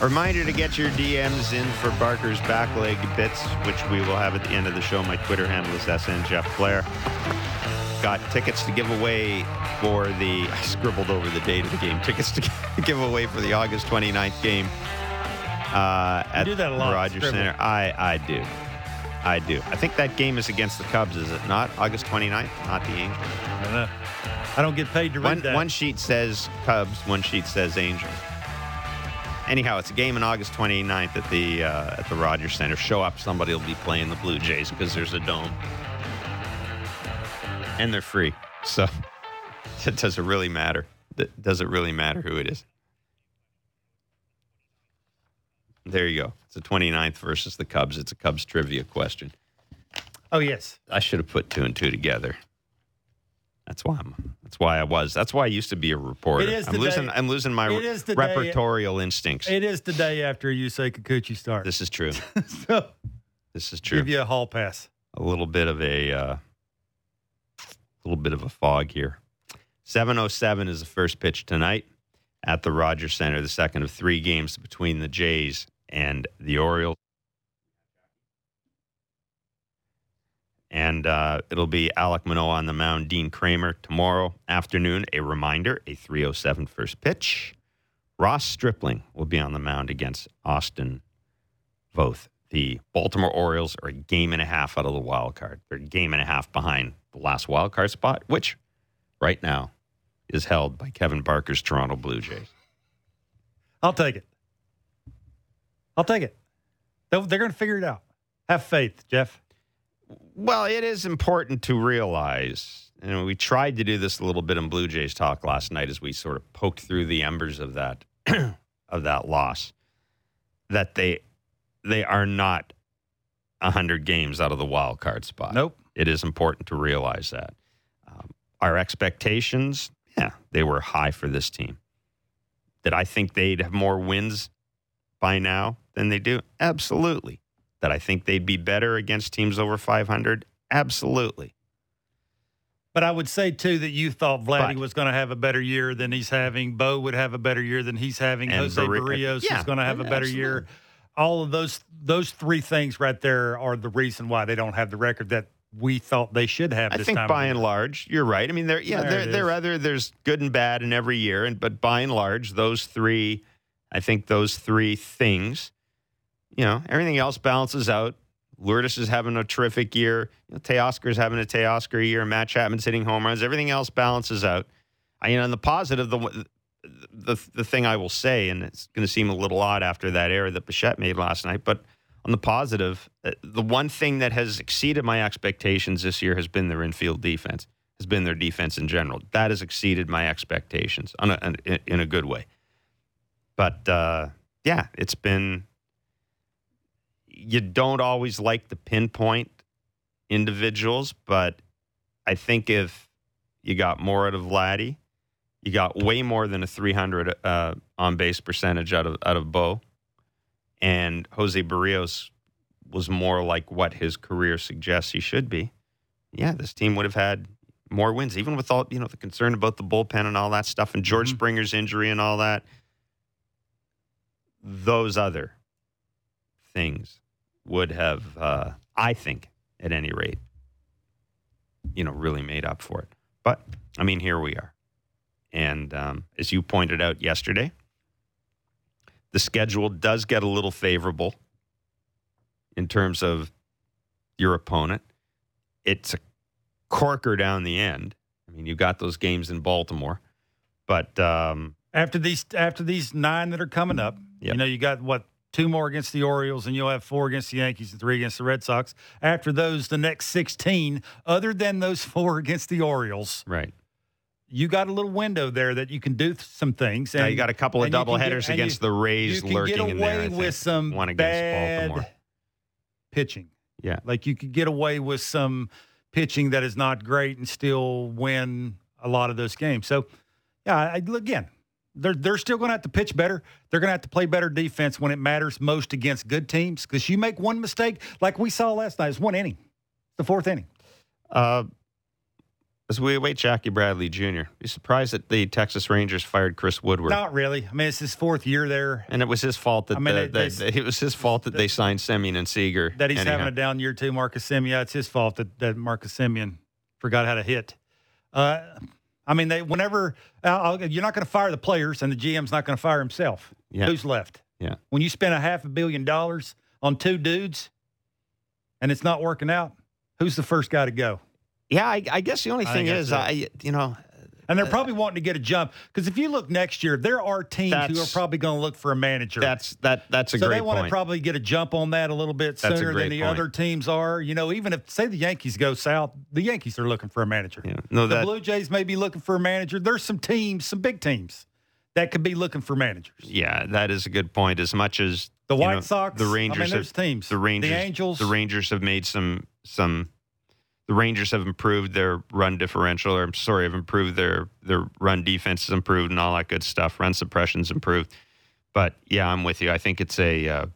Reminder to get your DMs in for Barker's backleg bits, which we will have at the end of the show. My Twitter handle is SN Jeff Blair. Got tickets to give away for the, I scribbled over the date of the game, tickets to give away for the August 29th game uh, at do that a lot, Rogers. Center. I, I do. I do. I think that game is against the Cubs, is it not? August 29th, not the Angels. I don't know. I don't get paid to read One, that. one sheet says Cubs, one sheet says Angels. Anyhow, it's a game on August 29th at the uh, at the Rogers Center. Show up, somebody will be playing the Blue Jays because there's a dome, and they're free. So, it does it really matter? Does it really matter who it is? There you go. It's the 29th versus the Cubs. It's a Cubs trivia question. oh yes. I should have put two and two together. That's why I'm. That's why I was. That's why I used to be a reporter. It is I'm losing. day- I'm losing my it is the day- repertorial instincts. It is the day after you say Kikuchi starts. this is true. so This is true. give you a hall pass. a little bit of a uh, little bit of a fog here. 707 is the first pitch tonight at the Rogers Center, the second of three games between the Jays and the Orioles. And uh, it'll be Alek Manoah on the mound, Dean Kremer tomorrow afternoon. A reminder, a 307 first pitch. Ross Stripling will be on the mound against Austin Voth. The Baltimore Orioles are a game and a half out of the wild card. They're a game and a half behind the last wild card spot, which right now is held by Kevin Barker's Toronto Blue Jays. I'll take it. I'll take it. They'll, they're going to figure it out. Have faith, Jeff. Well, it is important to realize, and we tried to do this a little bit in Blue Jays talk last night as we sort of poked through the embers of that of that loss, that they they are not hundred games out of the wild card spot. Nope. It is important to realize that. Um, our expectations, yeah, they were high for this team. Did I think they'd have more wins by now than they do? Absolutely. That I think they'd be better against teams over 500? Absolutely. But I would say too that you thought Vladdy But- was going to have a better year than he's having. Bo would have a better year than he's having. Jose Barri- Barrios yeah, is going to have a better year. All of those those three things right there are the reason why they don't have the record that we thought they should have. I this think time by and large, you're right. I mean, there, yeah, There there, there other, there's good and bad in every year, and but by and large, those three, I think those three things, you know, everything else balances out. Lourdes is having a terrific year. You know, Teoscar's having a Teoscar year. Matt Chapman's hitting home runs. Everything else balances out. I, you know, and the positive, the the the thing I will say, and it's going to seem a little odd after that error that Bichette made last night, but on the positive, uh, the one thing that has exceeded my expectations this year has been their infield defense. Has been their defense in general. That has exceeded my expectations on a, in, in a good way. But uh, yeah, it's been. You don't always like to pinpoint individuals, but I think if you got more out of Vladdy, you got way more than a 300 uh, on base percentage out of out of Bo, and Jose Barrios was more like what his career suggests he should be. Yeah, this team would have had more wins, even with all you know the concern about the bullpen and all that stuff, and George Mhm. Springer's injury and all that. Those other things would have, uh, I think, at any rate, you know, really made up for it. But I mean, here we are. And um, as you pointed out yesterday, the schedule does get a little favorable in terms of your opponent. It's a corker down the end. I mean, you got those games in Baltimore, but um, after these after these nine that are coming up, Yep. you know, you got what two more against the Orioles, and you'll have four against the Yankees and three against the Red Sox. After those, the next sixteen, other than those four against the Orioles, right you got a little window there that you can do some things. now you got a couple of and you double get- headers you- against the Rays you can lurking get in there. I away with some one against bad Baltimore. pitching. Yeah. Like you could get away with some pitching that is not great and still win a lot of those games. So, yeah, I, again, They're they're still going to have to pitch better. They're going to have to play better defense when it matters most against good teams. Because you make one mistake, like we saw last night, it's one inning, it's the fourth inning. Uh, as we await Jackie Bradley Jr., be surprised that the Texas Rangers fired Chris Woodward. Not really. I mean, it's his fourth year there. And it was his fault that I mean, the, they- the- they- it was his fault that they signed Semien and Seager. That he's anyhow. having a down year too, Marcus Semien. It's his fault that, that Marcus Semien forgot how to hit. Uh, I mean, they whenever uh, I'll- you're not going to fire the players, and the GM's not going to fire himself. Yeah. Who's left? Yeah. When you spend a half a billion dollars on two dudes, and it's not working out, who's the first guy to go? Yeah, I, I guess the only I thing is, I you know, And they're uh, probably wanting to get a jump because if you look next year, there are teams who are probably going to look for a manager. that's that that's a so great So they want point. to probably get a jump on that a little bit That's sooner than the point. other teams are. You know, even if say the Yankees go south, the Yankees are looking for a manager. Yeah. No, the that Blue Jays may be looking for a manager. There's some teams, some big teams that could be looking for managers. yeah, that is a good point. As much as The you White know, Sox, the I mean, Rangers, have, teams. the Rangers, the Angels, the Rangers have made some some. The Rangers have improved their run differential, or I'm sorry, have improved their their run defense has improved and all that good stuff. Run suppression's improved, but yeah, I'm with you. I think it's a, uh,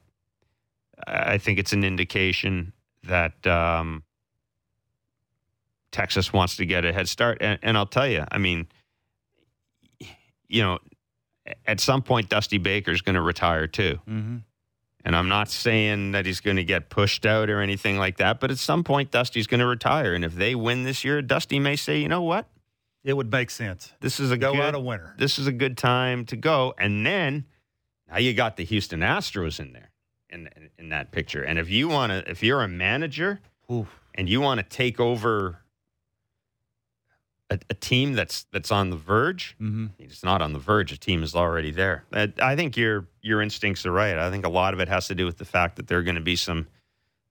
I think it's an indication that um, Texas wants to get a head start. And, and I'll tell you, I mean, you know, at some point, Dusty Baker's going to retire too. Mhm. And I'm not saying that he's going to get pushed out or anything like that, but at some point, Dusty's going to retire. And if they win this year, Dusty may say, you know what? it would make sense. This is a Go good, out a winner. this is a good time to go. And then now you got the Houston Astros in there in, in, in that picture. And if you want to, if you're a manager Oof. and you want to take over a, a team that's that's on the verge, Mhm. it's not on the verge. A team is already there. I, I think your your instincts are right. I think a lot of it has to do with the fact that there are going to be some,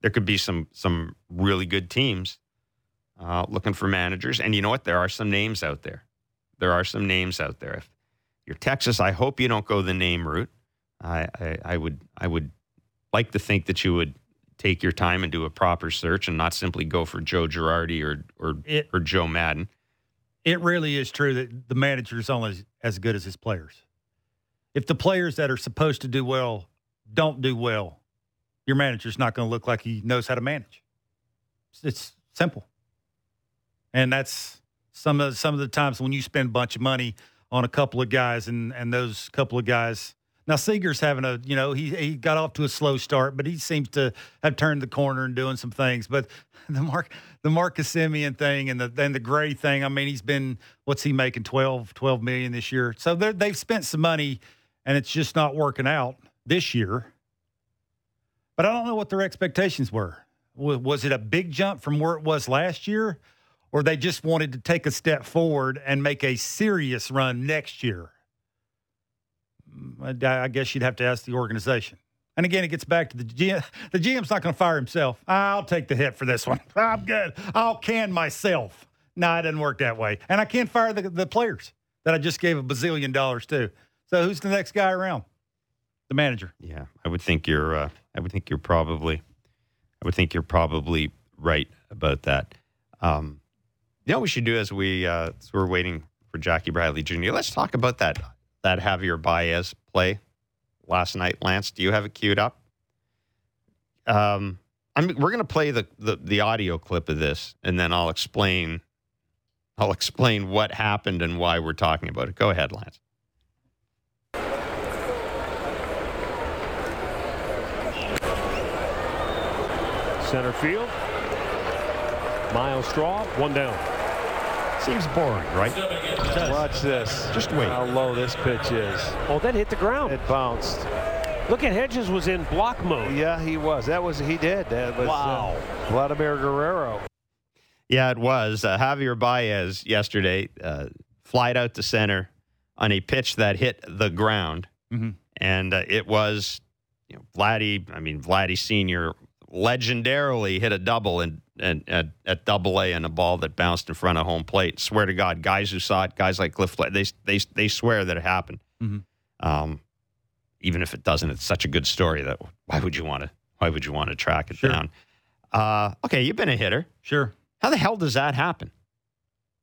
there could be some some really good teams uh, looking for managers. And you know what? There are some names out there. There are some names out there. If you're Texas, I hope you don't go the name route. I, I, I would I would like to think that you would take your time and do a proper search and not simply go for Joe Girardi or or, It- or Joe Maddon. It really is true that the manager is only as, good as his players. If the players that are supposed to do well don't do well, your manager's not going to look like he knows how to manage. It's, it's simple, and that's some of some of the times when you spend a bunch of money on a couple of guys, and and those couple of guys. Now Seager's having a you know he he got off to a slow start, but he seems to have turned the corner and doing some things. But the Mark the Marcus Semien thing and the and the Gray thing. I mean, he's been what's he making 12, 12 million this year. So they've spent some money, and it's just not working out this year. But I don't know what their expectations were. Wa- Was it a big jump from where it was last year, or they just wanted to take a step forward and make a serious run next year? I I guess you'd have to ask the organization. And again, it gets back to the GM. The GM's not going to fire himself. I'll take the hit for this one. I'm good. I'll can myself. No, it doesn't work that way. And I can't fire the, the players that I just gave a bazillion dollars to. So who's the next guy around? The manager. Yeah, I would think you're. Uh, I would think you're probably. I would think you're probably right about that. Um, you know, what we should do as we uh, as we're waiting for Jackie Bradley Jr. Let's talk about that that Javier Baez play last night. Lance, do you have it queued up? Um, I'm, we're going to play the, the the audio clip of this, and then I'll explain. I'll explain what happened and why we're talking about it. Go ahead, Lance. Center field. Myles Straw, one down. Seems boring, right? Watch this. Just wait. How low this pitch is. Oh, that hit the ground. It bounced. Look at Hedges was in block mode. Yeah, he was. That was he did. That was Wow. uh, Vladimir Guerrero. Yeah, it was. Uh, Javier Baez yesterday uh, flied out to center on a pitch that hit the ground, Mhm. and uh, it was, you know, Vladdy. I mean, Vladdy Senior legendarily hit a double in, in, at, at Double A and a ball that bounced in front of home plate. Swear to God, guys who saw it, guys like Cliff, they they they swear that it happened. Mhm. Um, even if it doesn't, it's such a good story that why would you want to why would you want to track it Sure. down? Uh, okay, you've been a hitter. Sure. How the hell does that happen?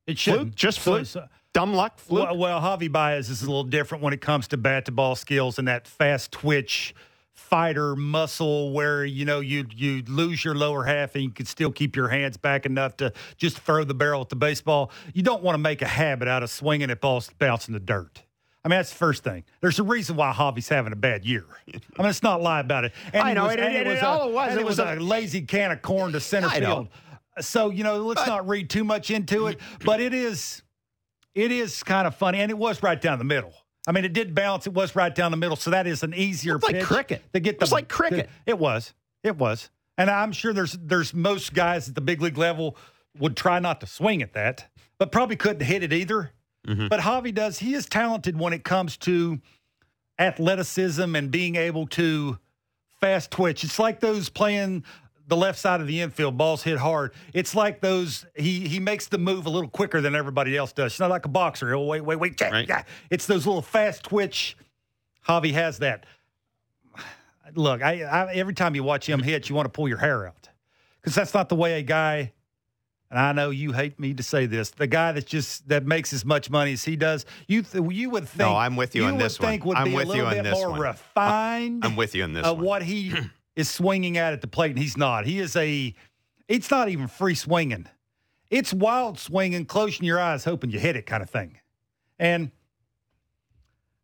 It Fluke? should Just fluke? So, dumb luck. Fluke. Well, well, Javi Baez is a little different when it comes to bat to ball skills and that fast twitch fighter muscle where you know you you lose your lower half and you can still keep your hands back enough to just throw the barrel at the baseball. You don't want to make a habit out of swinging at balls bouncing the dirt. I mean, that's the first thing. There's a reason why Javi's having a bad year. I mean, let's not lie about it. And I it know, was, it- and it- was it- a- it was, it it was was a a- lazy can of corn to center field. So you know, let's not read too much into it. But it is, it is kind of funny, and it was right down the middle. I mean, it did bounce. It was right down the middle, so that is an easier It's like cricket. to get It the was like cricket. It was. It was. And I'm sure there's there's most guys at the big league level would try not to swing at that, but probably couldn't hit it either. Mm-hmm. But Javi does. He is talented when it comes to athleticism and being able to fast twitch. It's like those playing the left side of the infield, balls hit hard. It's like those he he makes the move a little quicker than everybody else does. It's not like a boxer. He'll wait, wait, wait. Right. Yeah. It's those little fast twitch. Javi has that. Look, I, I every time you watch him hit, you want to pull your hair out because that's not the way a guy. And I know you hate me to say this. The guy that just that makes as much money as he does, you th- you would think. No, I'm with you on would this one. Would I'm be with a you little on bit this more one. refined I'm with you on this of one. what he is swinging at at the plate, and he's not. He is a. It's not even free swinging. It's wild swinging, closing your eyes, hoping you hit it, kind of thing. And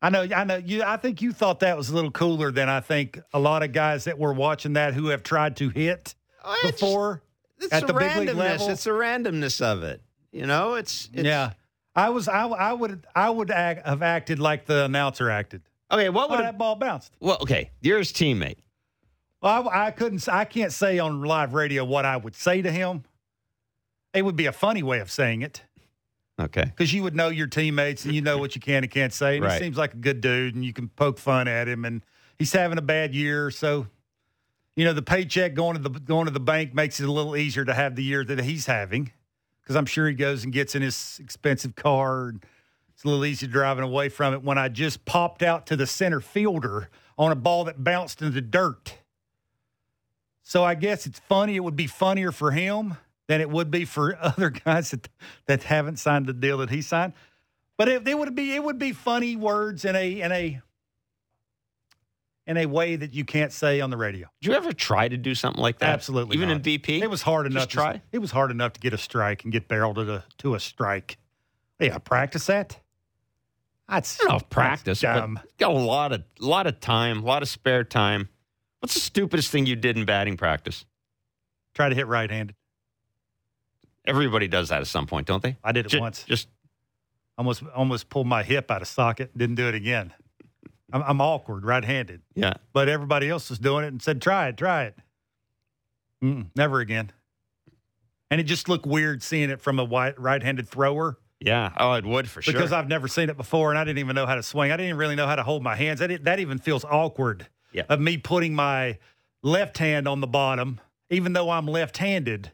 I know, I know you. I think you thought that was a little cooler than I think a lot of guys that were watching that who have tried to hit Oh, it's- before It's at the big league randomness. level. It's the randomness of it. You know, it's, it's yeah, I was. I, I would. I would act, have acted like the announcer acted. Okay, what Oh, would that ball bounced. well? Okay, you're his teammate. Well, I, I couldn't. I can't say on live radio what I would say to him. It would be a funny way of saying it Okay, because you would know your teammates and you know what you can and can't say. And Right. he seems like a good dude, and you can poke fun at him. And he's having a bad year, so you know the paycheck going to the going to the bank makes it a little easier to have the year that he's having because I'm sure he goes and gets in his expensive car. And it's a little easier driving away from it when I just popped out to the center fielder on a ball that bounced into the dirt. So I guess it's funny. It would be funnier for him than it would be for other guys that that haven't signed the deal that he signed. But it, it would be it would be funny words in a in a in a way that you can't say on the radio. did you ever try to do something like that? Absolutely, even not. in BP. It was hard enough. Just try. To, it was hard enough to get a strike and get barreled to a to a strike. Yeah, practice that. That's I don't know practice, that's but dumb. got a lot of lot of time, a lot of spare time. What's the stupidest thing you did in batting practice? Try to hit right-handed. Everybody does that at some point, don't they? I did it once. Just Almost almost pulled my hip out of socket. Didn't do it again. I'm, I'm awkward, right-handed. yeah. but everybody else was doing it and said, "Try it, try it." Mm, never again. And it just looked weird seeing it from a right-handed thrower Yeah. Oh, it would for sure. because I've never seen it before, and I didn't even know how to swing. I didn't really know how to hold my hands. That, that even feels awkward. Yeah. Of me putting my left hand on the bottom, even though I'm left-handed.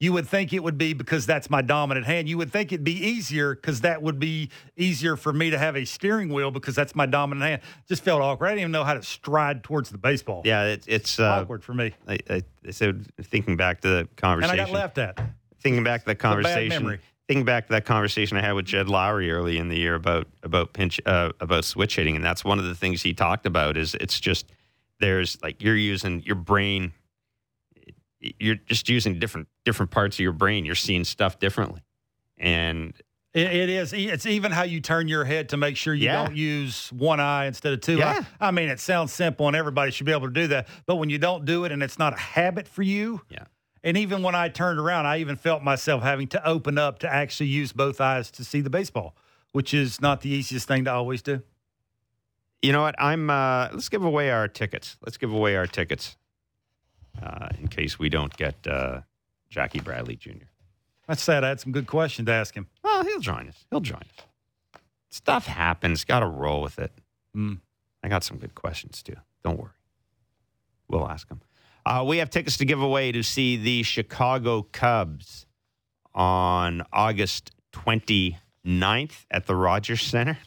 You would think it would be because that's my dominant hand. You would think it'd be easier because that would be easier for me to have a steering wheel because that's my dominant hand. Just felt awkward. I didn't even know how to stride towards the baseball. yeah, it, it's uh, awkward for me. I, I, so thinking back to the And conversation, I got left at. thinking back to bad conversation. Thinking back to that conversation I had with Jed Lowrie early in the year about about pinch uh, about switch hitting, and that's one of the things he talked about. Is it's just there's like you're using your brain, you're just using different different parts of your brain. You're seeing stuff differently, and It, it is. It's even how you turn your head to make sure you Yeah. don't use one eye instead of two. Yeah. I, I mean, it sounds simple and everybody should be able to do that. But when you don't do it and it's not a habit for you, Yeah. And even when I turned around, I even felt myself having to open up to actually use both eyes to see the baseball, which is not the easiest thing to always do. You know what? I'm. Uh, let's give away our tickets. Let's give away our tickets uh, in case we don't get uh, Jackie Bradley Jr. That's sad. I had some good questions to ask him. Well, he'll join us. He'll join us. Stuff happens. Got to roll with it. Mm. I got some good questions too. Don't worry. We'll ask him. Uh, we have tickets to give away to see the Chicago Cubs on August 29th at the Rogers Center.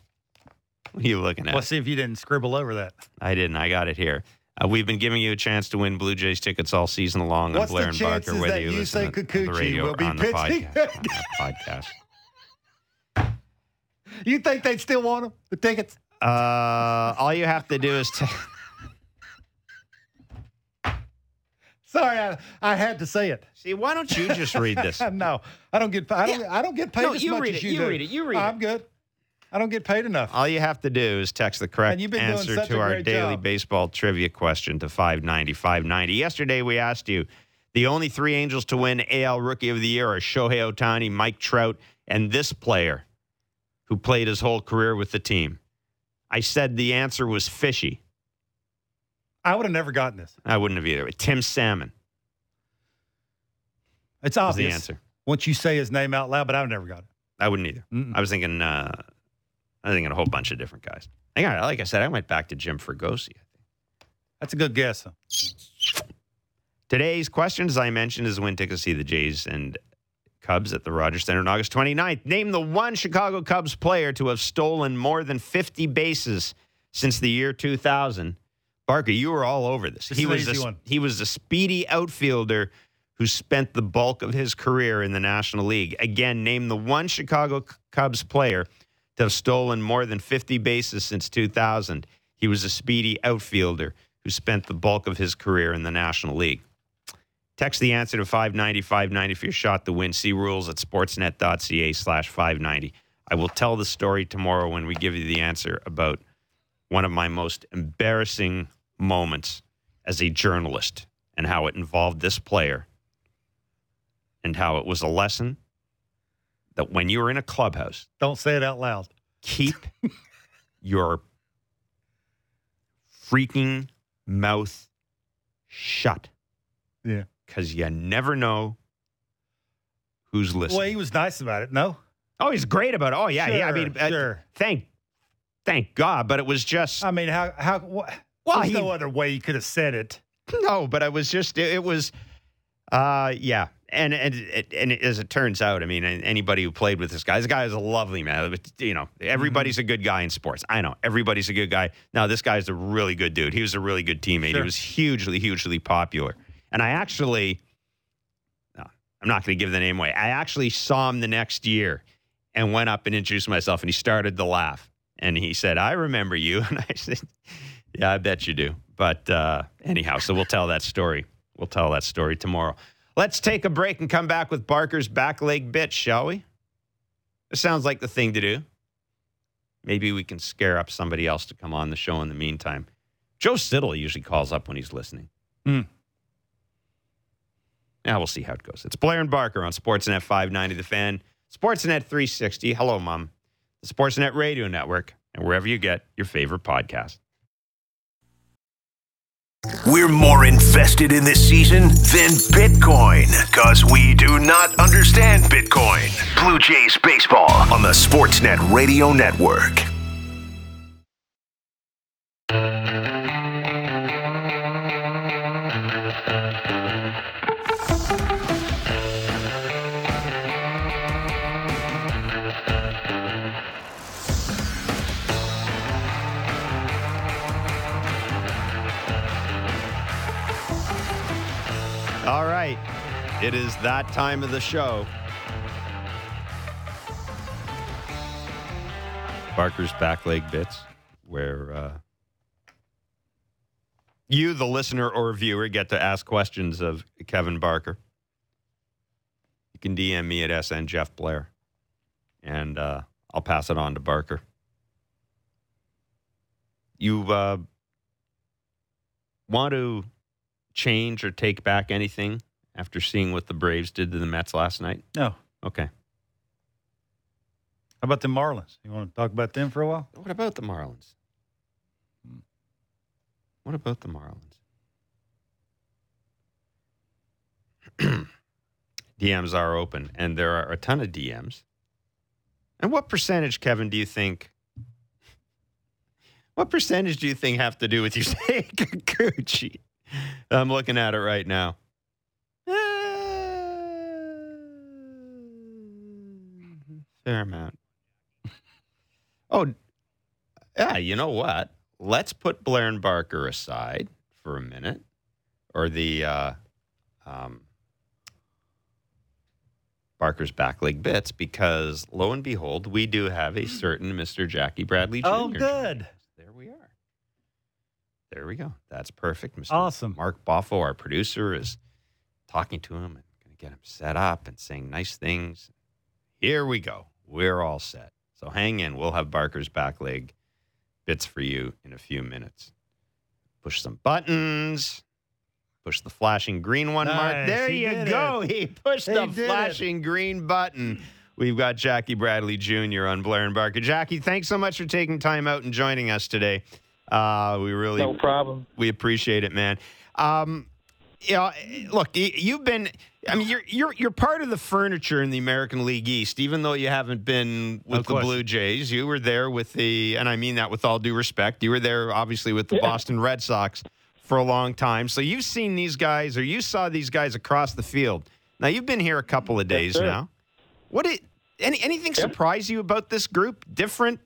What are you looking at? Let's see if you didn't scribble over that. I didn't. I got it here. Uh, we've been giving you a chance to win Blue Jays tickets all season long on What's Blair the and chances Barker, whether you you listen say to- to the Kikuchi radio will or be on the pitching? podcast. on the podcast. You think they'd still want them? The tickets? Uh, all you have to do is. T- Sorry, I, I had to say it. See, why don't you just read this? no, I don't get. I don't. I don't get paid No, as you much read as it, you, you do. read it, you read I'm it. good. I don't get paid enough. All you have to do is text the correct And you've been doing answer to our daily job. baseball trivia question to 590 590. Yesterday, we asked you the only three Angels to win AL Rookie of the Year are Shohei Ohtani, Mike Trout, and this player who played his whole career with the team. I said the answer was fishy. I would have never gotten this. I wouldn't have either. Tim Salmon It's was the obvious answer. once you say his name out loud, but I've never got it. I wouldn't either. Mm-mm. I was thinking, uh, I was thinking a whole bunch of different guys. I got, like I said, I went back to Jim Fregosi. That's a good guess. Though. Today's question, as I mentioned, is when tickets to see the Jays and Cubs at the Rogers Center on August 29th. Name the one Chicago Cubs player to have stolen more than 50 bases since the year 2000. Barker, you were all over this. This he was a, one. he was a speedy outfielder who spent the bulk of his career in the National League. Again, name the one Chicago Cubs player to have stolen more than 50 bases since 2000. He was a speedy outfielder who spent the bulk of his career in the National League. Text the answer to 590 590 for your shot to win. See rules at sportsnet.ca slash 590. I will tell the story tomorrow when we give you the answer about one of my most embarrassing moments as a journalist and how it involved this player and how it was a lesson that when you're in a clubhouse, Don't say it out loud. keep your freaking mouth shut Yeah. because you never know who's listening. Well, he was nice about it. No. oh, he's great about it. Oh, yeah, yeah. I mean, uh, sure. thank, thank God. But it was just I mean, how how what? Well, There's he- no other way you could have said it. no. But I was just it, it was, uh, yeah. And and and, as it turns out, I mean, anybody who played with this guy, this guy is a lovely man. You know, everybody's a good guy in sports. I know everybody's a good guy. Now, this guy's a really good dude. He was a really good teammate. He was hugely, hugely popular. And I actually, no, I'm not going to give the name away. I actually saw him the next year and went up and introduced myself, and he started to laugh. And he said, "I remember you." And I said, "Yeah, I bet you do." But uh, anyhow, so we'll tell that story. We'll tell that story tomorrow. Let's take a break and come back with Barker's back leg bitch, shall we? It sounds like the thing to do. Maybe we can scare up somebody else to come on the show in the meantime. Joe Siddall usually calls up when he's listening. Hmm. Now we'll see how it goes. It's Blair and Barker on Sportsnet 590 The Fan, Sportsnet 360. Hello, Mom. The Sportsnet Radio Network, and wherever you get your favorite podcast. We're more invested in this season than Bitcoin because we do not understand Bitcoin. Blue Jays Baseball on the Sportsnet Radio Network. It is that time of the show. Barker's back leg bits, where uh, you, the listener or viewer, get to ask questions of Kevin Barker. You can DM me at SN Jeff Blair, and uh, I'll pass it on to Barker. You uh, want to change or take back anything after seeing what the Braves did to the Mets last night? No. Okay. How about the Marlins? You want to talk about them for a while? What about the Marlins? What about the Marlins? DMs are open, and there are a ton of DMs. And what percentage, Kevin, do you think? What percentage do you think have to do with you saying Kikuchi? I'm looking at it right now. Fair amount. Oh, yeah, you know what? Let's put Blair and Barker aside for a minute, or the uh, um, Barker's back leg bits because lo and behold, we do have a certain Mr. Jackie Bradley Jr. Oh, good. There we are. There we go. That's perfect. Mr. Awesome. Mark Boffo, our producer, is talking to him and going to get him set up and saying nice things. Here we go. We're all set. So hang in. We'll have Barker's back leg bits for you in a few minutes. Push some buttons. Push the flashing green one, Mark. There He you did go. He pushed He the did it. flashing green button. We've got Jackie Bradley Jr. on Blair and Barker. Jackie, thanks so much for taking time out and joining us today. Uh, we really No problem. we appreciate it, man. Um, you know, look, you've been. I mean, you're you're you're part of the furniture in the American League East, even though you haven't been with No the question. Blue Jays. You were there with the, and I mean that with all due respect. You were there, obviously, with the Yeah. Boston Red Sox for a long time. So you've seen these guys, or you saw these guys across the field. Now you've been here a couple of days sir. now. What it? Any anything surprise you about this group? Different,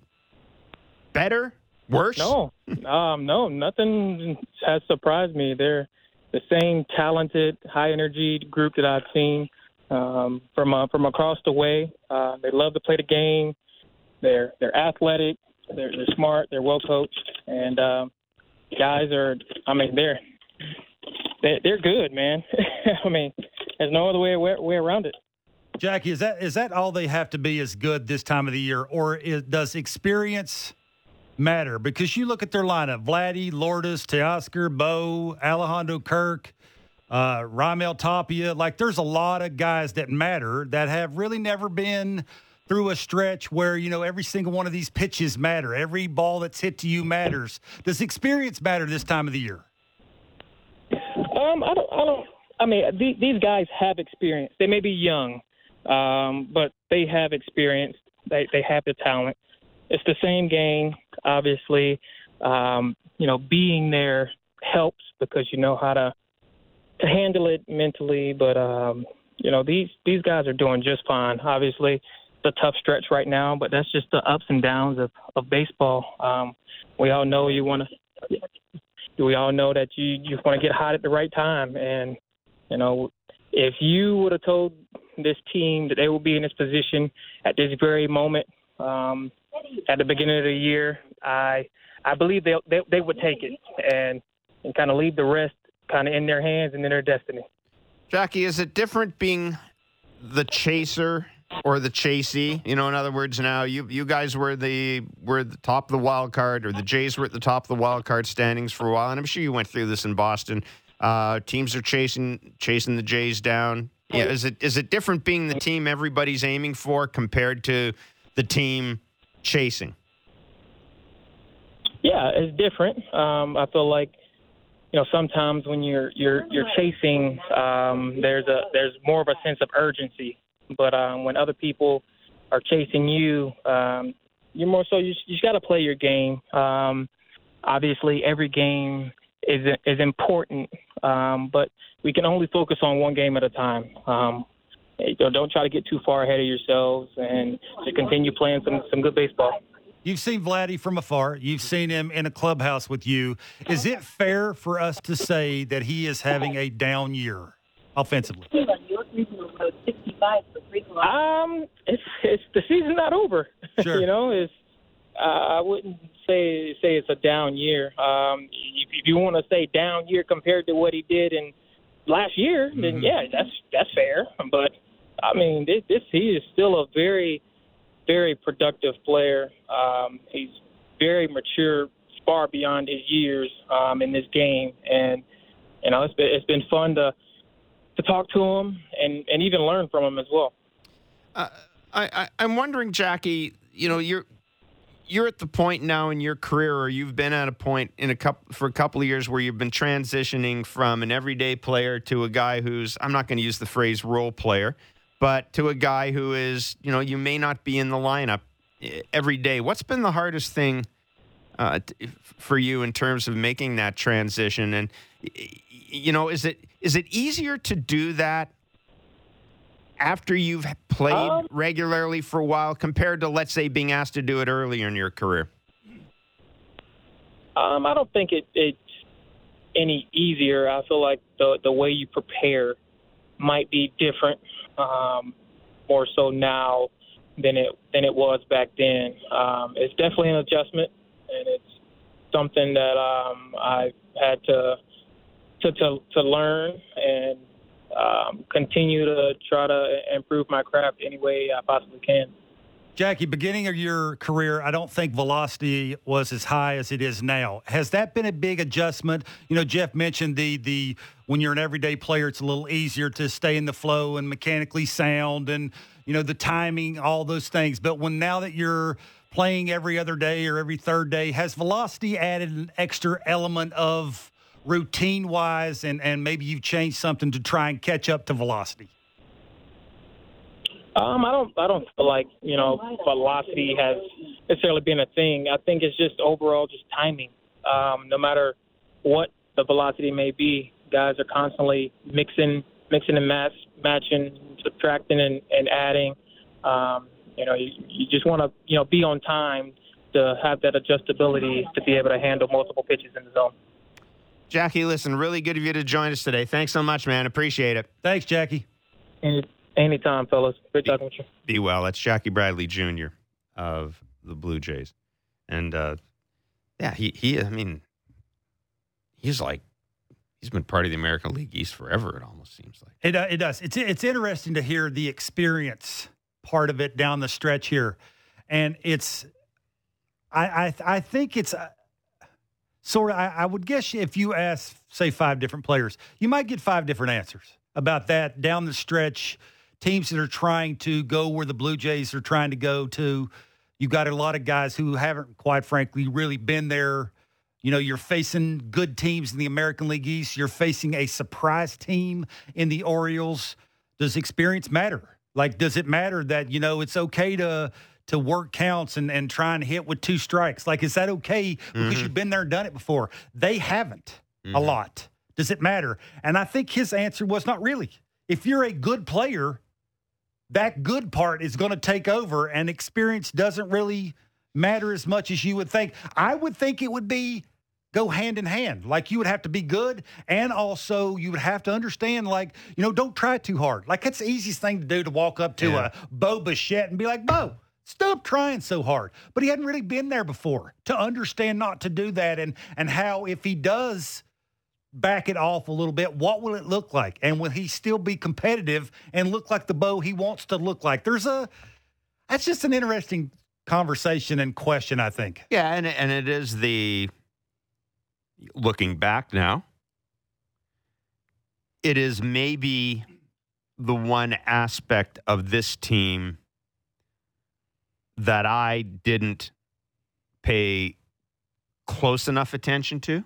better, worse? No, um, no, nothing has surprised me. They're the same talented, high energy group that I've seen um, from uh, from across the way. Uh, they love to play the game. They're they're athletic. They're they're smart. They're well coached, and um, guys are. I mean, they're they're, good, man. I mean, there's no other way way, around it. Jackie, is that is that all they have to be is good this time of the year, or is, does experience matter? Because you look at their lineup: Vladdy, Lourdes, Teoscar, Bo, Alejandro Kirk, uh, Raimel Tapia. Like, there's a lot of guys that matter that have really never been through a stretch where you know every single one of these pitches matter. Every ball that's hit to you matters. Does experience matter this time of the year? Um, I don't. I don't. I mean, the, these guys have experience. They may be young, um, but they have experience. They they have the talent. It's the same game, obviously. Um, you know, being there helps because you know how to to handle it mentally. But um, you know, these these guys are doing just fine. Obviously, it's a tough stretch right now, but that's just the ups and downs of of baseball. Um, we all know you want to we all know that you you want to get hot at the right time and you know if you would have told this team that they will be in this position at this very moment um at the beginning of the year i i believe they they, they would take it and and kind of leave the rest kind of in their hands and in their destiny Jackie, is it different being the chaser or the chasey? You know, in other words, now you you guys were the were the top of the wild card, or the Jays were at the top of the wild card standings for a while, and I'm sure you went through this in Boston. Uh, teams are chasing chasing the Jays down. Yeah, is it is it different being the team everybody's aiming for compared to the team chasing? Yeah, it's different. Um, I feel like you know sometimes when you're you're you're chasing, um, there's a there's more of a sense of urgency. But um, when other people are chasing you, um, you're more so you you got to play your game. Um, obviously, every game is is important, um, but we can only focus on one game at a time. Um, know, don't try to get too far ahead of yourselves, and to continue playing some some good baseball. You've seen Vladdy from afar. You've seen him in a clubhouse with you. Is it fair for us to say that he is having a down year offensively? Um, it's it's the season's not over. Sure. you know, it's uh, I wouldn't say say it's a down year. Um, if, if you want to say down year compared to what he did in last year, then Mhm. yeah, that's that's fair. But I mean, this, this he is still a very very productive player. Um, he's very mature, far beyond his years um, in this game, and you know, it's been it's been fun to to talk to him and and even learn from him as well. Uh, I, I I'm wondering, Jackie. You know, you're you're at the point now in your career, or you've been at a point in a couple for a couple of years where you've been transitioning from an everyday player to a guy who's I'm not going to use the phrase role player, but to a guy who is you know you may not be in the lineup eh, every day. What's been the hardest thing uh, t- for you in terms of making that transition? And you know, is it is it easier to do that after you've played Um, regularly for a while compared to let's say being asked to do it earlier in your career? Um, I don't think it, it's any easier. I feel like the the way you prepare might be different. Um, more so now than it than it was back then. Um, it's definitely an adjustment, and it's something that um, I've had to to to, to learn and um, continue to try to improve my craft any way I possibly can. Jackie, beginning of your career, I don't think velocity was as high as it is now. Has that been a big adjustment? You know, Jeff mentioned the the when you're an everyday player, it's a little easier to stay in the flow and mechanically sound and you know the timing, all those things. But when now that you're playing every other day or every third day, has velocity added an extra element of routine wise and and maybe you've changed something to try and catch up to velocity? Um, I don't. I don't feel like you know velocity has necessarily been a thing. I think it's just overall just timing. Um, no matter what the velocity may be, guys are constantly mixing, mixing and match, matching, subtracting and, and adding. Um, you know, you, you just want to you know be on time to have that adjustability to be able to handle multiple pitches in the zone. Jackie, listen, really good of you to join us today. Thanks so much, man. Appreciate it. Thanks, Jackie. Any, anytime, fellas. Great talking with you. Be well. That's Jackie Bradley Jr. of the Blue Jays. And uh, yeah, he, he, I mean, he's like, he's been part of the American League East forever, it almost seems like. It, uh, it does. It's it's interesting to hear the experience part of it down the stretch here, and it's I I, I think it's uh, sort of. I, I would guess if you ask say five different players, you might get five different answers about that down the stretch. Teams that are trying to go where the Blue Jays are trying to go to. You've got a lot of guys who haven't, quite frankly, really been there. You know, you're facing good teams in the American League East. You're facing a surprise team in the Orioles. Does experience matter? Like, does it matter that, you know, it's okay to to work counts and, and try and hit with two strikes? Like, is that okay because Mhm. you've been there and done it before? They haven't a Mhm. lot. Does it matter? And I think his answer was not really. If you're a good player, that good part is going to take over, and experience doesn't really matter as much as you would think. I would think it would be go hand in hand. Like you would have to be good, and also you would have to understand, like, you know, don't try too hard. Like, that's the easiest thing to do to walk up to Yeah. a Bo Bichette and be like, Bo, stop trying so hard. But he hadn't really been there before to understand not to do that and and how if he does back it off a little bit, what will it look like? And will he still be competitive and look like the Bo he wants to look like? There's a that's just an interesting conversation and question, I think. Yeah, and and it is the looking back now. It is maybe the one aspect of this team that I didn't pay close enough attention to.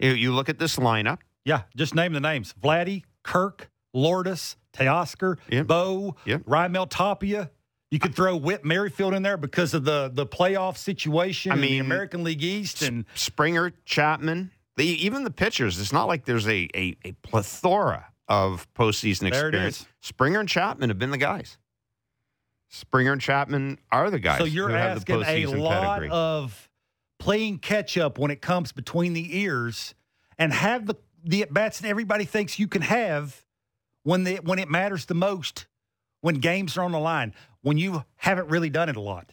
You- look at this lineup. Yeah, just name the names: Vladdy, Kirk, Lourdes, Teoscar, Yep. Bo, Yep. Raimel Tapia. You could throw Whit Merrifield in there because of the the playoff situation I in the mean, American League East and Springer, Chapman, the, even the pitchers. It's not like there's a, a, a plethora of postseason There experience. Springer and Chapman have been the guys. Springer and Chapman are the guys. So you're who have the asking a postseason lot pedigree. of playing catch up when it comes between the ears and have the the at bats that everybody thinks you can have when the when it matters the most, when games are on the line, when you haven't really done it a lot.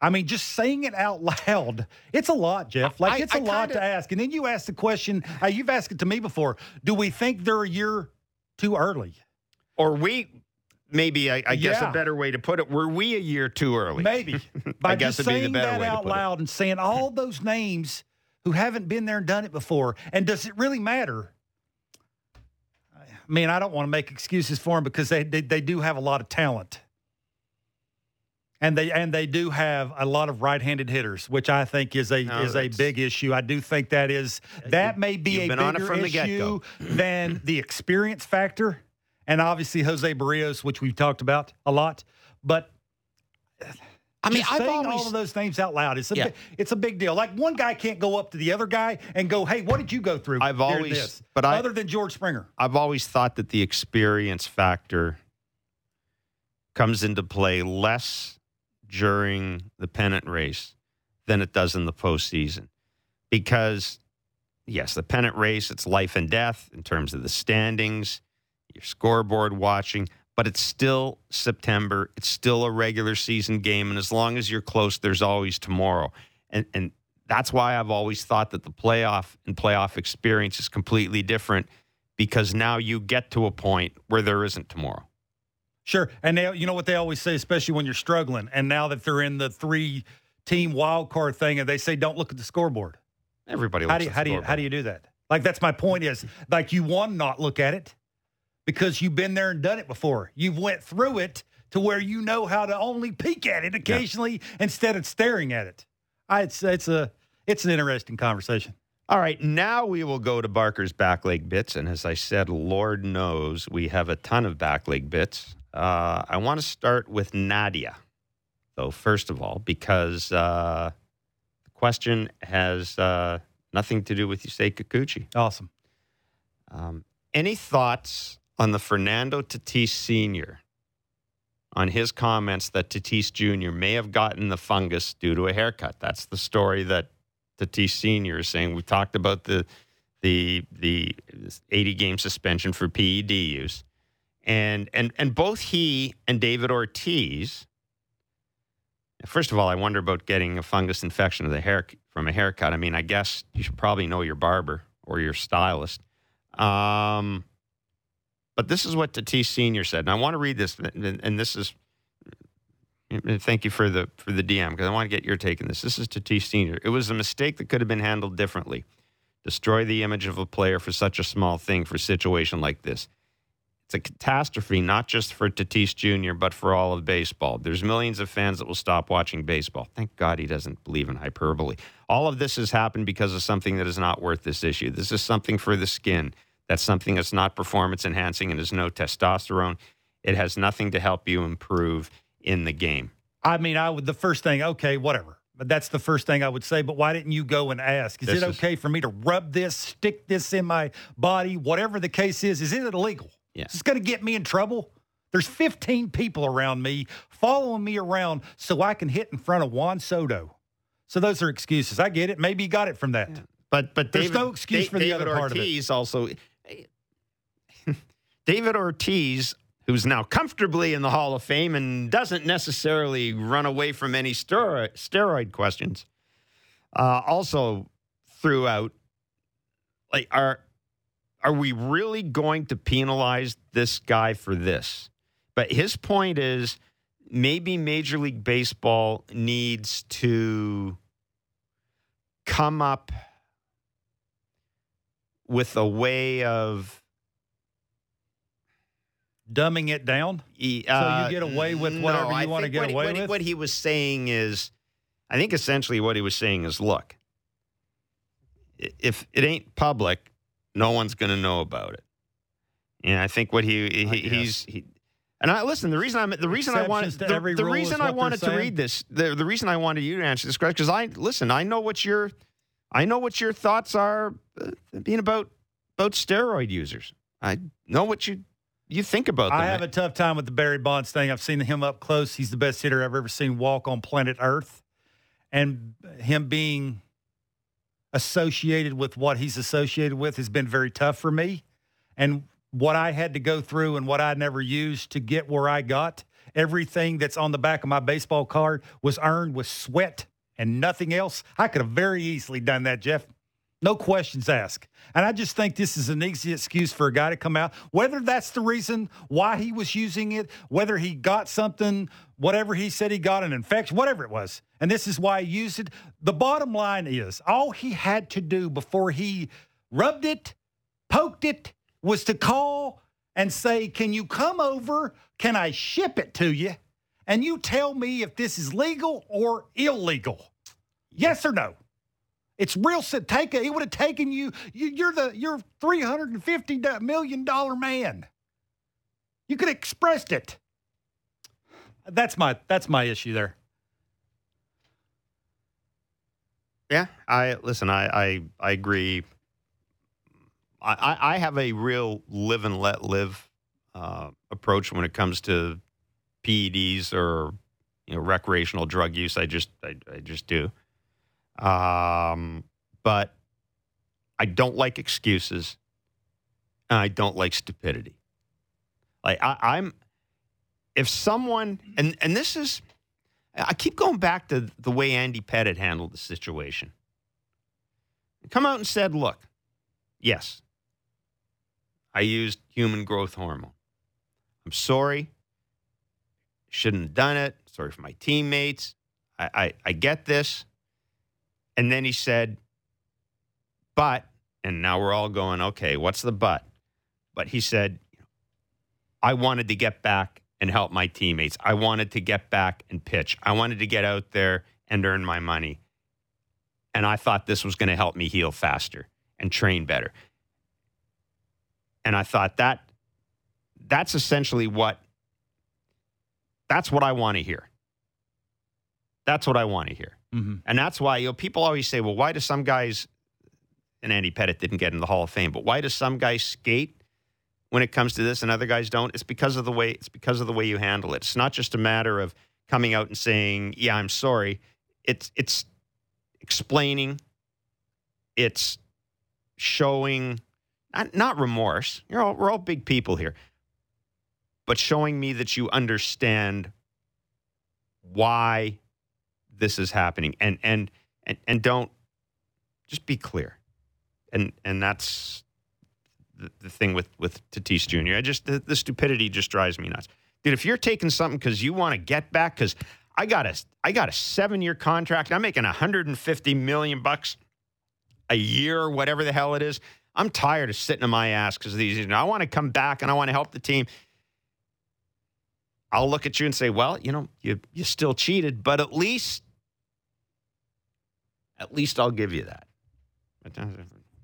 I mean, just saying it out loud, it's a lot, Jeff. Like I- it's a I lot kinda- to ask. And then you ask the question, uh, you've asked it to me before. Do we think they're a year too early? or we, maybe I, I guess Yeah. a better way to put it, were we a year too early? Maybe. By guess just it'd be the saying that way to out put it. loud and saying all those names who haven't been there and done it before. And does it really matter? I mean, I don't want to make excuses for them because they, they they do have a lot of talent. And they and they do have a lot of right-handed hitters, which I think is a No, is a big issue. I do think that is uh, that may be a bigger issue than the experience factor, and obviously Jose Barrios, which we've talked about a lot. But I mean, just I've saying always, all of those names out loud. It's a Yeah. big, it's a big deal. Like one guy can't go up to the other guy and go, "Hey, what did you go through?" I've during always- this?" but I- other than George Springer, I've always thought that the experience factor comes into play less during the pennant race than it does in the postseason. Because, yes, the pennant race, it's life and death in terms of the standings, your scoreboard watching. but it's still September. It's still a regular season game. And as long as you're close, there's always tomorrow. And, and that's why I've always thought that the playoff and playoff experience is completely different because now you get to a point where there isn't tomorrow. Sure. And they, you know what they always say, especially when you're struggling. And now that they're in the three team wild card thing, and they say, don't look at the scoreboard. Everybody How do you, how do you, how do you do that? Like, that's my point is like you want to not look at it because you've been there and done it before. You've went through it to where you know how to only peek at it occasionally instead of staring at it. I, it's, it's a, it's an interesting conversation. All right, now we will go to Barker's back leg bits. And as I said, Lord knows we have a ton of back leg bits. Uh, I want to start with Nadia, though, first of all, because uh, the question has uh, nothing to do with Yusei Kikuchi. Awesome. Um, any thoughts on the Fernando Tatis Sr. on his comments that Tatis Jr. may have gotten the fungus due to a haircut? That's the story that Tatis Sr. is saying. We talked about the the the 80 game suspension for PED use. And and and both he and David Ortiz First of all, I wonder about getting a fungus infection of the hair from a haircut. I mean, I guess you should probably know your barber or your stylist. Um, but this is what Tatis Senior said, and I want to read this. And, and this is, thank you for the for the DM because I want to get your take on this. This is Tatis Senior. It was a mistake that could have been handled differently. Destroy the image of a player for such a small thing for a situation like this. It's a catastrophe, not just for Tatis Jr., but for all of baseball. There's millions of fans that will stop watching baseball. Thank God he doesn't believe in hyperbole. All of this has happened because of something that is not worth this issue. This is something for the skin. That's something that's not performance enhancing and is no testosterone. It has nothing to help you improve in the game. I mean, I would, the first thing, okay, whatever. But that's the first thing I would say. But why didn't you go and ask? Is This it is- okay for me to rub this, stick this in my body, whatever the case is? Is it illegal? Yeah. Is this going to get me in trouble? There's 15 people around me following me around so I can hit in front of Juan Soto. So those are excuses. I get it. Maybe you got it from that. But but There's David, no excuse Da- for the David other part of it. Also. David Ortiz, who's now comfortably in the Hall of Fame and doesn't necessarily run away from any steroid, questions, uh, also threw out like are are we really going to penalize this guy for this? But his point is maybe Major League Baseball needs to come up with a way of Dumbing it down. e- So you uh, get away with no, whatever you wanna get what he- away he- with? What he was saying is, I think essentially what he was saying is, look, if it ain't public, no one's going to know about it. And I think what he, he he's he, and I listen. The reason I'm the reason I wanted the, the reason I wanted to saying. read this the the reason I wanted you to answer this question because I listen. I know what your I know what your thoughts are uh, being about about steroid users. I know what you you think about them. I have eh? a tough time with the Barry Bonds thing. I've seen him up close. He's the best hitter I've ever seen walk on planet Earth. And him being associated with what he's associated with has been very tough for me. And what I had to go through and what I never used to get where I got, everything that's on the back of my baseball card was earned with sweat and nothing else. I could have very easily done that, Jeff. No questions asked. And I just think this is an easy excuse for a guy to come out, whether that's the reason why he was using it, whether he got something, whatever he said he got an infection, whatever it was. And this is why he used it. The bottom line is all he had to do before he rubbed it, poked it, was to call and say, Can you come over? Can I ship it to you? And you tell me if this is legal or illegal. Yes or no? It's real. si- Take a, it would have taken you, you. You're the you're three hundred and fifty million dollar man. You could have expressed it. That's my that's my issue there. Yeah, I listen. I I, I agree. I, I I have a real live and let live uh, approach when it comes to PEDs or you know recreational drug use. I just I, I just do. Um, but I don't like excuses, and I don't like stupidity. Like I, I'm if someone and and this is I keep going back to the way Andy Pettitte handled the situation. Come out and said, "Look, yes, I used human growth hormone. I'm sorry. Shouldn't have done it. Sorry for my teammates. I, I, I get this." And then he said, "But," and now we're all going, "Okay, what's the but?" But he said, "I wanted to get back and help my teammates. I wanted to get back and pitch. I wanted to get out there and earn my money. And I thought this was going to help me heal faster and train better. And I thought that that's essentially what that's what I want to hear. That's what I want to hear. Mm-hmm. And that's why you know people always say, well, why do some guys and Andy Pettitte didn't get in the Hall of Fame, but why do some guys skate when it comes to this and other guys don't? It's because of the way it's because of the way you handle it. It's not just a matter of coming out and saying, "Yeah, I'm sorry." It's it's explaining. It's showing not, not remorse. You're all, we're all big people here, but showing me that you understand why this is happening and and and, and don't just be clear and and that's the, the thing with with Tatis Jr. I just the, the stupidity just drives me nuts, dude. If you're taking something because you want to get back, because I got a I got a seven year contract, I'm making 150 million bucks a year, or whatever the hell it is. I'm tired of sitting on my ass because these. You know, I want to come back and I want to help the team. I'll look at you and say, well, you know, you you still cheated, but at least at least I'll give you that. But,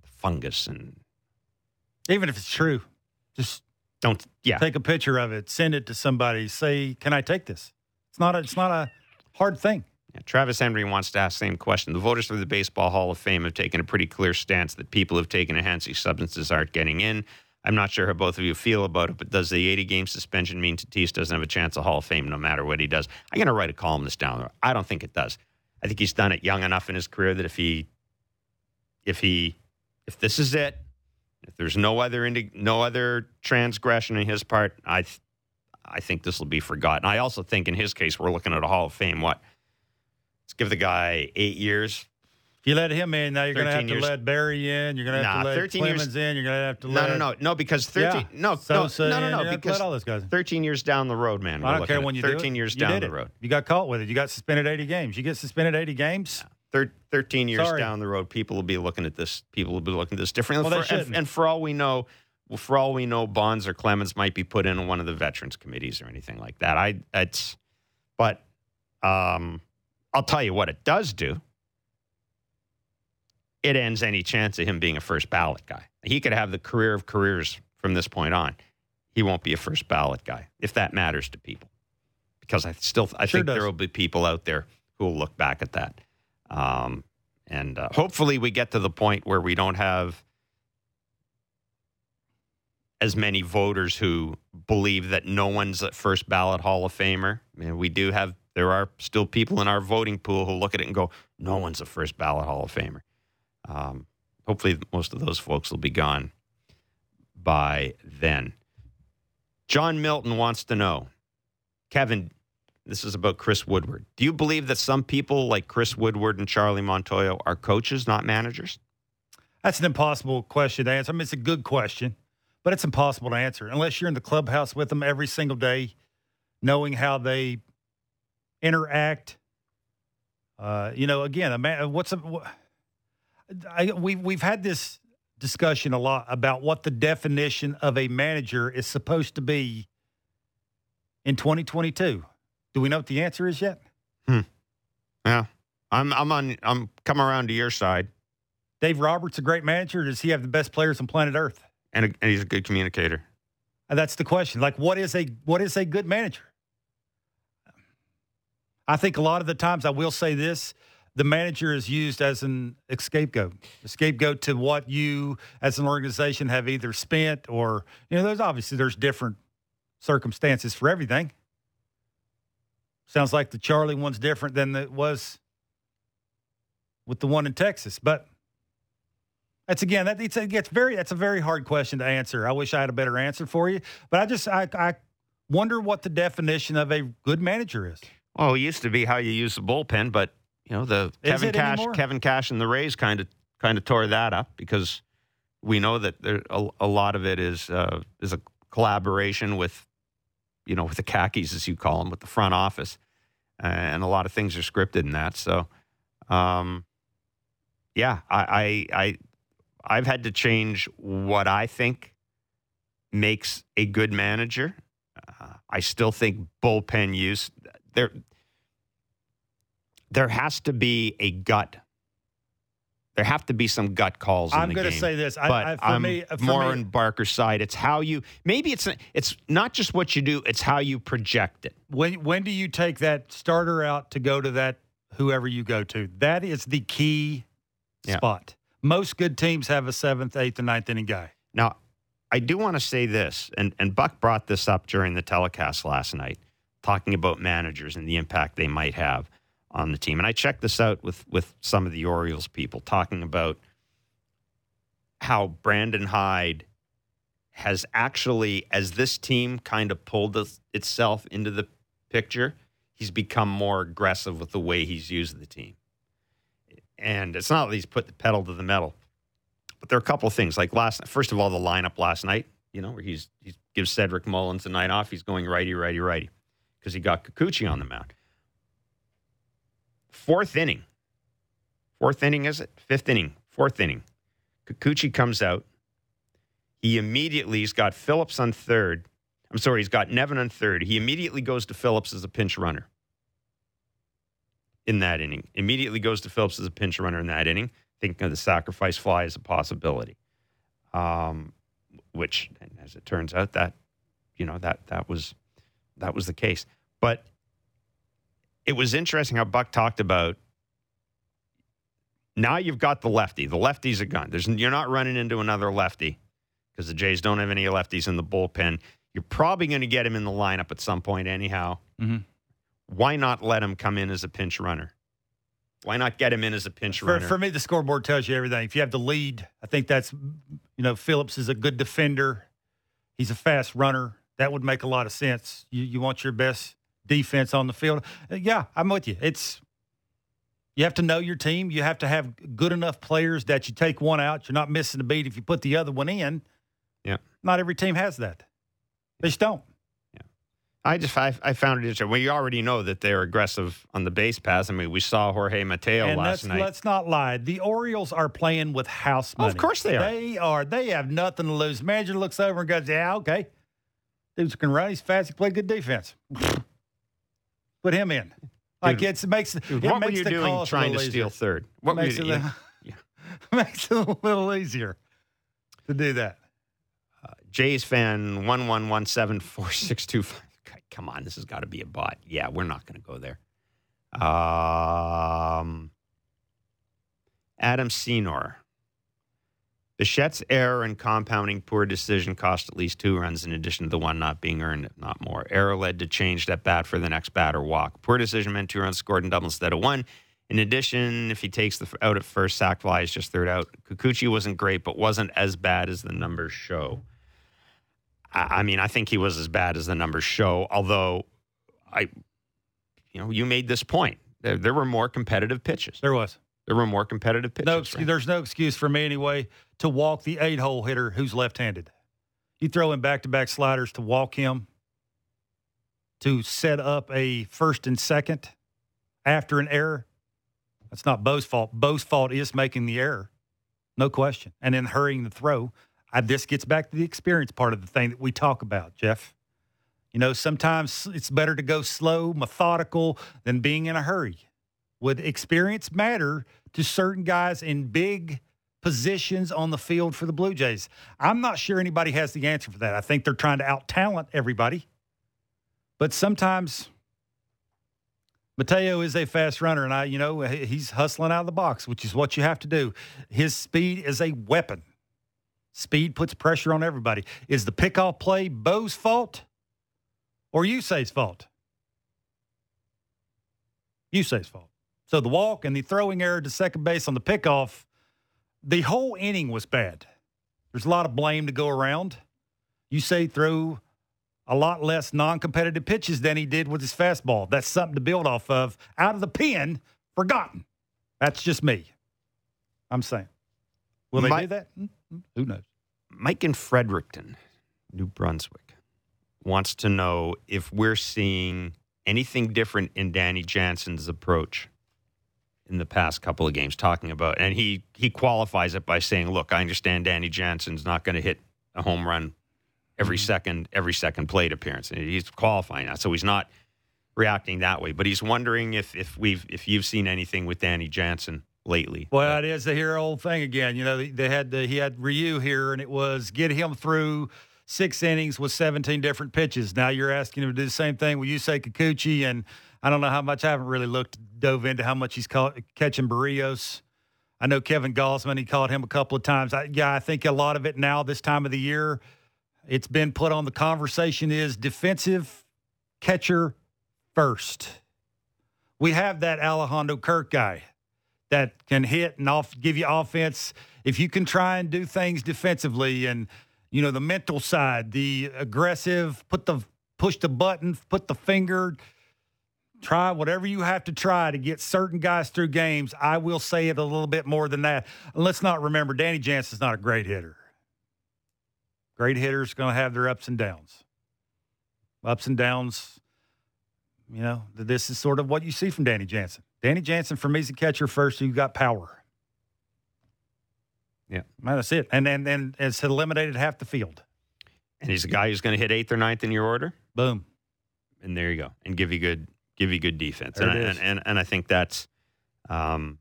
Fungus and Even if it's true, just don't yeah. take a picture of it, send it to somebody, say, "Can I take this?" It's not a, it's not a hard thing. Yeah, Travis Henry wants to ask the same question. The voters for the Baseball Hall of Fame have taken a pretty clear stance that people who've taken enhancing substances aren't getting in. I'm not sure how both of you feel about it, but does the 80 game suspension mean Tatis doesn't have a chance of Hall of Fame no matter what he does? I'm going to write a column this down. I don't think it does. I think he's done it young enough in his career that if he, if he, if this is it, if there's no other indi- no other transgression in his part, I, th- I think this will be forgotten. I also think in his case we're looking at a Hall of Fame. What? Let's give the guy eight years. If you let him in, now you're going to have 13 to years. let Barry in. You're going to have Nah, to let 13 years- Clemens in. You're going to have to No, let no, no, no, no, because thirteen. Yeah. No, no, Sosa no, no, no, You're gonna have to because all those guys thirteen years down the road, man. I don't care when you do thirteen years You down the road. You got caught with it. You got suspended 80 games. You get suspended 80 games. Thir- Thirteen years Sorry. down the road, people will be looking at this. People will be looking at this differently. Well, For- and, and for all we know, well, for all we know, Bonds or Clemens might be put in one of the veterans committees or anything like that. I, it's, but, um, I'll tell you what it does do. It ends any chance of him being a first ballot guy. He could have the career of careers from this point on. He won't be a first ballot guy if that matters to people, because I still I Sure think does. there will be people out there who will look back at that. Um, and uh, hopefully, we get to the point where we don't have as many voters who believe that no one's a first ballot Hall of Famer. I mean, we do have, there are still people in our voting pool who look at it and go, no one's a first ballot Hall of Famer. Um, hopefully, most of those folks will be gone by then. John Milton wants to know Kevin, this is about Chris Woodward. Do you believe that some people like Chris Woodward and Charlie Montoyo are coaches, not managers? That's an impossible question to answer. I mean, it's a good question, but it's impossible to answer unless you're in the clubhouse with them every single day, knowing how they interact. Uh, you know, again, a man, what's a, wha- I, we we've had this discussion a lot about what the definition of a manager is supposed to be in 2022. Do we know what the answer is yet? Hmm. Yeah. I'm I'm on I'm coming around to your side. Dave Roberts a great manager? Does he have the best players on planet Earth? And, and he's a good communicator. And that's the question. Like, what is a what is a good manager? I think a lot of the times I will say this: the manager is used as an scapegoat, a scapegoat to what you as an organization have either spent or you know. There's obviously there's different circumstances for everything. Sounds like the Charlie one's different than it was with the one in Texas, but that's again that it's, it very that's a very hard question to answer. I wish I had a better answer for you, but I just I, I wonder what the definition of a good manager is. Well, it used to be how you use the bullpen, but you know the Is Kevin Cash, anymore? Kevin Cash, and the Rays kind of kind of tore that up because we know that there, a, a lot of it is uh, is a collaboration with you know with the khakis as you call them with the front office, and a lot of things are scripted in that. So, um, yeah, I, I I I've had to change what I think makes a good manager. Uh, I still think bullpen use there there has to be a gut. There have to be some gut calls. in I'm going to say this. I, but I, for I'm me, uh, for more me, on Barker's side. It's how you. Maybe it's it's not just what you do. It's how you project it. when when do you take that starter out to go to that whoever you go to? That is the key Yeah. spot. Most good teams have a seventh, eighth, and ninth inning guy. Now, I do want to say this, and, and Buck brought this up during the telecast last night, talking about managers and the impact they might have on the team. And I checked this out with, with some of the Orioles people, talking about how Brandon Hyde has actually, as this team kind of pulled itself into the picture, he's become more aggressive with the way he's used the team. And it's not that he's put the pedal to the metal, but there are a couple of things. Like last, first of all, the lineup last night. You know, where he's he gives Cedric Mullins a night off. He's going righty, righty, righty, because he got Kikuchi on the mound. Fourth inning. Fourth inning is it? Fifth inning. Fourth inning. Kikuchi comes out. He immediately he's got Phillips on third. I'm sorry, he's got Nevin on third. He immediately goes to Phillips as a pinch runner in that inning. Immediately goes to Phillips as a pinch runner in that inning, thinking of the sacrifice fly as a possibility. Um, which, as it turns out, that you know that that was that was the case. But it was interesting how Buck talked about. Now you've got the lefty. The lefty's a gun. There's you're not running into another lefty because the Jays don't have any lefties in the bullpen. You're probably going to get him in the lineup at some point, anyhow. Mhm. Why not let him come in as a pinch runner? Why not get him in as a pinch For, runner? for me, the scoreboard tells you everything. If you have the lead, I think that's, you know, Phillips is a good defender. He's a fast runner. That would make a lot of sense. You, you want your best defense on the field. Uh, Yeah, I'm with you. It's, you have to know your team. You have to have good enough players that you take one out. You're not missing a beat if you put the other one in. Yeah. Not every team has that. They just don't. Yeah. I just I, I found it interesting. We already know that they're aggressive on the base pass. I mean, we saw Jorge Mateo and last let's, night. let's not lie. The Orioles are playing with house Oh, money. of course they are. They are. They have nothing to lose. Manager looks over and goes, "Yeah, okay, dude's can run. He's fast. He played good defense. Put him in." Like Dude, it's, it makes it what were makes you the doing trying to steal easier. third? What were makes you it, a- makes it a little easier to do that. Jays fan one one one seven four six two five. Come on, this has got to be a bot. Yeah, we're not going to go there. Um, Adam Senor. Bichette's error and compounding poor decision cost at least two runs in addition to the one not being earned, if not more. Error led to change at bat for the next batter walk. Poor decision meant two runs scored in double instead of one. In addition, if he takes the out at first, sack fly is just third out. Kikuchi wasn't great, but wasn't as bad as the numbers show. I, I mean, I think he was as bad as the numbers show. Although, I, you know, you made this point. There, there were more competitive pitches. There was There were more competitive pitches. no. excuse There's no excuse for me anyway to walk the eight hole hitter who's left-handed. You throw in back-to-back sliders to walk him to set up a first and second after an error. That's not Bo's fault. Bo's fault is making the error, no question, and then hurrying the throw. I, this gets back to the experience part of the thing that we talk about, Jeff. You know, sometimes it's better to go slow, methodical, than being in a hurry. Would experience matter to certain guys in big positions on the field for the Blue Jays? I'm not sure anybody has the answer for that. I think they're trying to out talent everybody. But sometimes Mateo is a fast runner, and I, you know, he's hustling out of the box, which is what you have to do. His speed is a weapon. Speed puts pressure on everybody. Is the pickoff play Bo's fault or Yusei's fault? Yusei's fault. So the walk and the throwing error to second base on the pickoff, the whole inning was bad. There's a lot of blame to go around. You say threw a lot less non-competitive pitches than he did with his fastball. That's something to build off of. Out of the pen, forgotten. That's just me. I'm saying. Will they My- do that? Hmm, hmm, Who knows? Mike in Fredericton, New Brunswick, wants to know if we're seeing anything different in Danny Jansen's approach in the past couple of games. Talking about, and he he qualifies it by saying, "Look, I understand Danny Jansen's not going to hit a home run every mm-hmm. second every second plate appearance, and he's qualifying that, so he's not." reacting that way but he's wondering if if we've if you've seen anything with Danny Jansen lately Well, it is the hero old thing again. You know, they, they had the, he had Ryu here, and it was get him through six innings with 17 different pitches. Now you're asking him to do the same thing with Yusei Kikuchi, and I don't know how much. I haven't really looked dove into how much he's caught, catching Berrios. I know Kevin Gausman. He caught him a couple of times. I, yeah, I think a lot of it now this time of the year, it's been put on the conversation is defensive catcher first. We have that Alejandro Kirk guy that can hit and off give you offense. If you can try and do things defensively and you know the mental side, the aggressive, put the push the button, put the finger, try whatever you have to try to get certain guys through games. I will say it a little bit more than that. And let's not remember Danny Jansen's not a great hitter. Great hitters going to have their ups and downs. Ups and downs. You know, this is sort of what you see from Danny Jansen. Danny Jansen, for me, is a catcher first. You got power. Yeah. Man, that's it. And then and, it's eliminated half the field. and he's a guy who's going to hit eighth or ninth in your order Boom. and there you go, and give you good give you good defense. And, I, and, and and I think that's, um,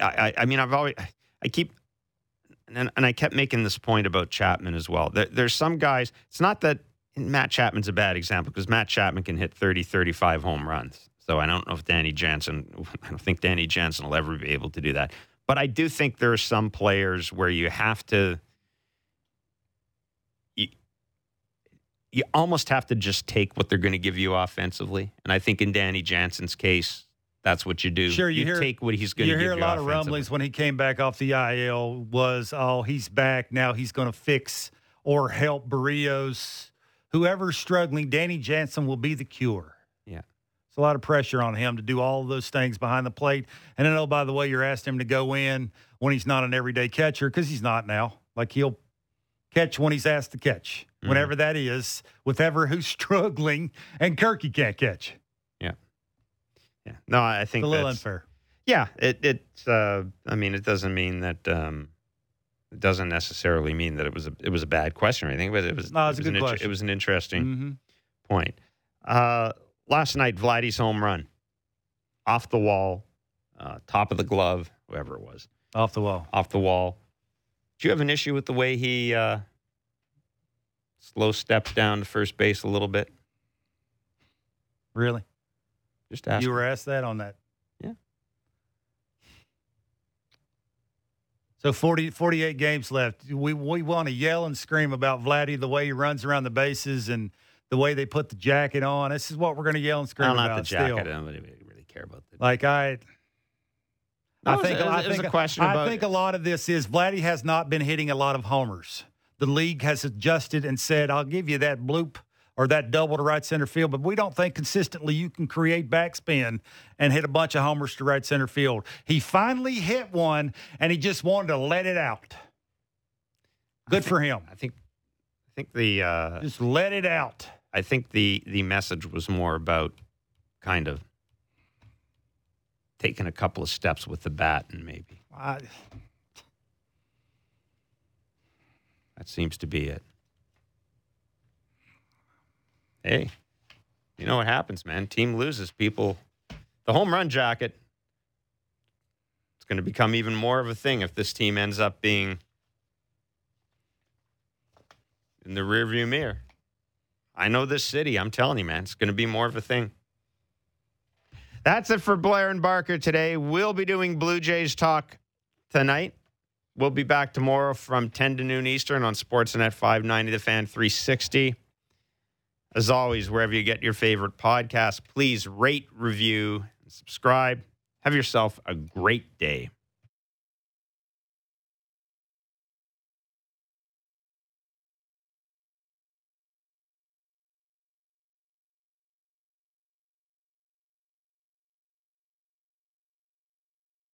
I I, I mean I've always I keep. And, and I kept making this point about Chapman as well. There, there's some guys, it's not that Matt Chapman's a bad example because Matt Chapman can hit 30, 35 home runs. So I don't know if Danny Jansen, I don't think Danny Jansen will ever be able to do that. But I do think there are some players where you have to, you, you almost have to just take what they're going to give you offensively. And I think in Danny Jansen's case, that's what you do. Sure, you hear- take what he's going to You hear a lot of rumblings when he came back off the IL was, oh, he's back. Now he's going to fix or help Berrios. Whoever's struggling, Danny Jansen will be the cure. It's a lot of pressure on him to do all of those things behind the plate. And then, oh, by the way, you're asking him to go in when he's not an everyday catcher because he's not now. Like he'll catch when he's asked to catch, Mm-hmm. whenever that is, with ever who's struggling, and Kirky can't catch. Yeah. Yeah. No, I think It's a little that's, unfair. Yeah, it it's. Uh, I mean, it doesn't mean that. Um, it doesn't necessarily mean that it was a it was a bad question or anything, but it was. No, it's it a good an question. It was an interesting Mm-hmm. point. Uh, last night, Vladdy's home run, off the wall, uh, top of the glove, whoever it was, Off the wall. off the wall. Do you have an issue with the way he uh, slow stepped down to first base a little bit? Really? Just ask. You were asked that on that. Yeah. So 40, 48 games left. We we want to yell and scream about Vladdy, the way he runs around the bases and the way they put the jacket on. This is what we're going to yell and scream no, about. not the jacket. Still. I don't really, really care about the. Like I, No, I think a- it was- I think a question I think a lot of this is Vladdy has not been hitting a lot of homers. The league has adjusted and said, "I'll give you that bloop." Or that double to right center field, but we don't think consistently you can create backspin and hit a bunch of homers to right center field. He finally hit one, and he just wanted to let it out. Good for him. I think. I think the. Uh, Just let it out. I think the the message was more about kind of taking a couple of steps with the bat and maybe I, that seems to be it. Hey, you know what happens, man? Team loses, people. The home run jacket. It's going to become even more of a thing if this team ends up being in the rearview mirror. I know this city. I'm telling you, man, it's going to be more of a thing. That's it for Blair and Barker today. We'll be doing Blue Jays talk tonight. We'll be back tomorrow from 10 to noon Eastern on Sportsnet 590 The Fan 360. As always, wherever you get your favorite podcast, please rate, review, and subscribe. Have yourself a great day.